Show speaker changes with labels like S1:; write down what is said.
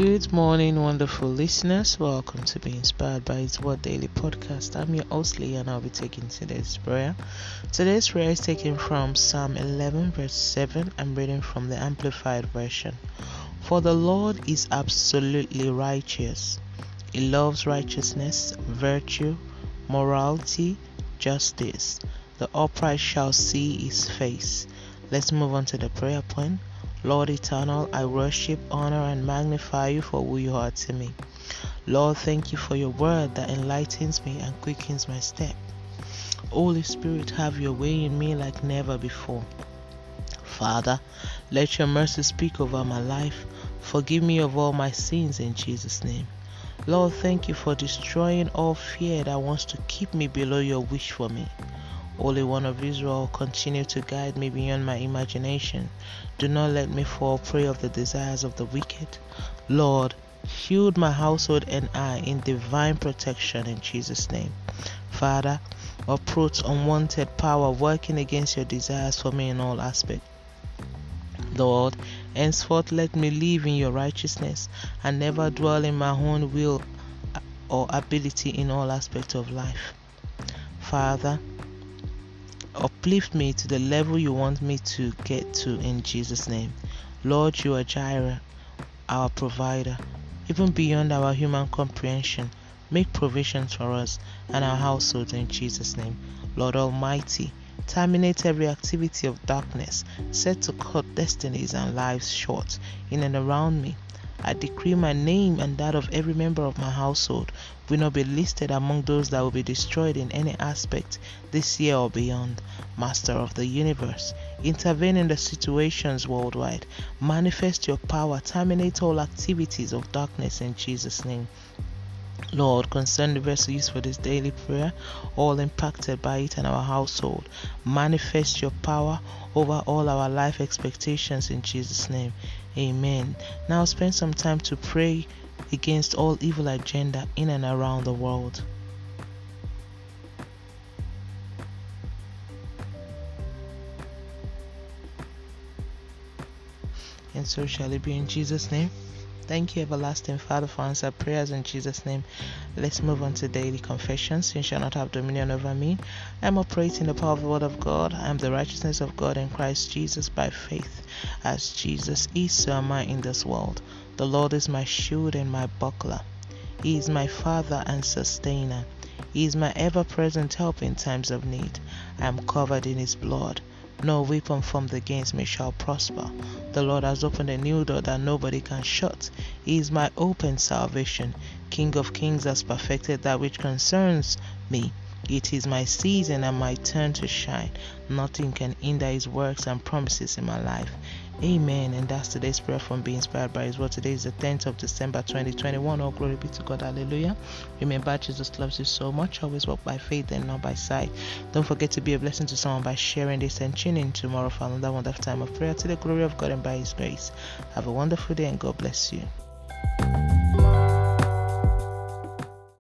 S1: Good morning, wonderful listeners. Welcome to Be Inspired by His Word Daily Podcast. I'm your host, Lee, and I'll be taking today's prayer. Today's prayer is taken from Psalm 11, verse 7. I'm reading from the Amplified Version. For the Lord is absolutely righteous, He loves righteousness, virtue, morality, justice. The upright shall see His face. Let's move on to the prayer point. Lord eternal, I worship, honor, and magnify you for who you are to me. Lord, thank you for your word that enlightens me and quickens my step. Holy Spirit, have your way in me like never before. Father, let your mercy speak over my life. Forgive me of all my sins in Jesus' name. Lord, thank you for destroying all fear that wants to keep me below your wish for me. Holy One of Israel, continue to guide me beyond my imagination. Do not let me fall prey of the desires of the wicked. Lord, shield my household and I in divine protection in Jesus' name. Father, uproot unwanted power working against your desires for me in all aspects. Lord, henceforth let me live in your righteousness and never dwell in my own will or ability in all aspects of life. Father, uplift me to the level you want me to get to in Jesus' name. Lord, you are Jireh, our provider, even beyond our human comprehension. Make provisions for us and our household in Jesus' name. Lord Almighty, terminate every activity of darkness set to cut destinies and lives short in and around me. I decree my name and that of every member of my household will not be listed among those that will be destroyed in any aspect this year or beyond. Master of the universe, intervene in the situations worldwide. Manifest your power, terminate all activities of darkness in Jesus' name. Lord, concern the vessel used for this daily prayer, all impacted by it and our household. Manifest your power over all our life expectations in Jesus' name. Amen. Now spend some time to pray against all evil agenda in and around the world. And so shall it be in Jesus' name. Thank you, everlasting Father, for answer prayers in Jesus' name. Let's move on to daily confessions. You shall not have dominion over me. I am operating the power of the Word of God. I am the righteousness of God in Christ Jesus by faith. As Jesus is, so am I in this world. The Lord is my shield and my buckler. He is my Father and sustainer. He is my ever present help in times of need. I am covered in His blood. No weapon formed against me shall prosper. The Lord has opened a new door that nobody can shut. He is my open salvation. King of kings has perfected that which concerns me. It is my season and my turn to shine. Nothing can hinder his works and promises in my life. Amen. And that's today's prayer from being inspired by His word. Today is the 10th of December 2021. All glory be to God. Hallelujah. Remember, Jesus loves you so much. Always walk by faith and not by sight. Don't forget to be a blessing to someone by sharing this and tuning in tomorrow for another wonderful time of prayer to the glory of God and by His grace. Have a wonderful day and God bless you.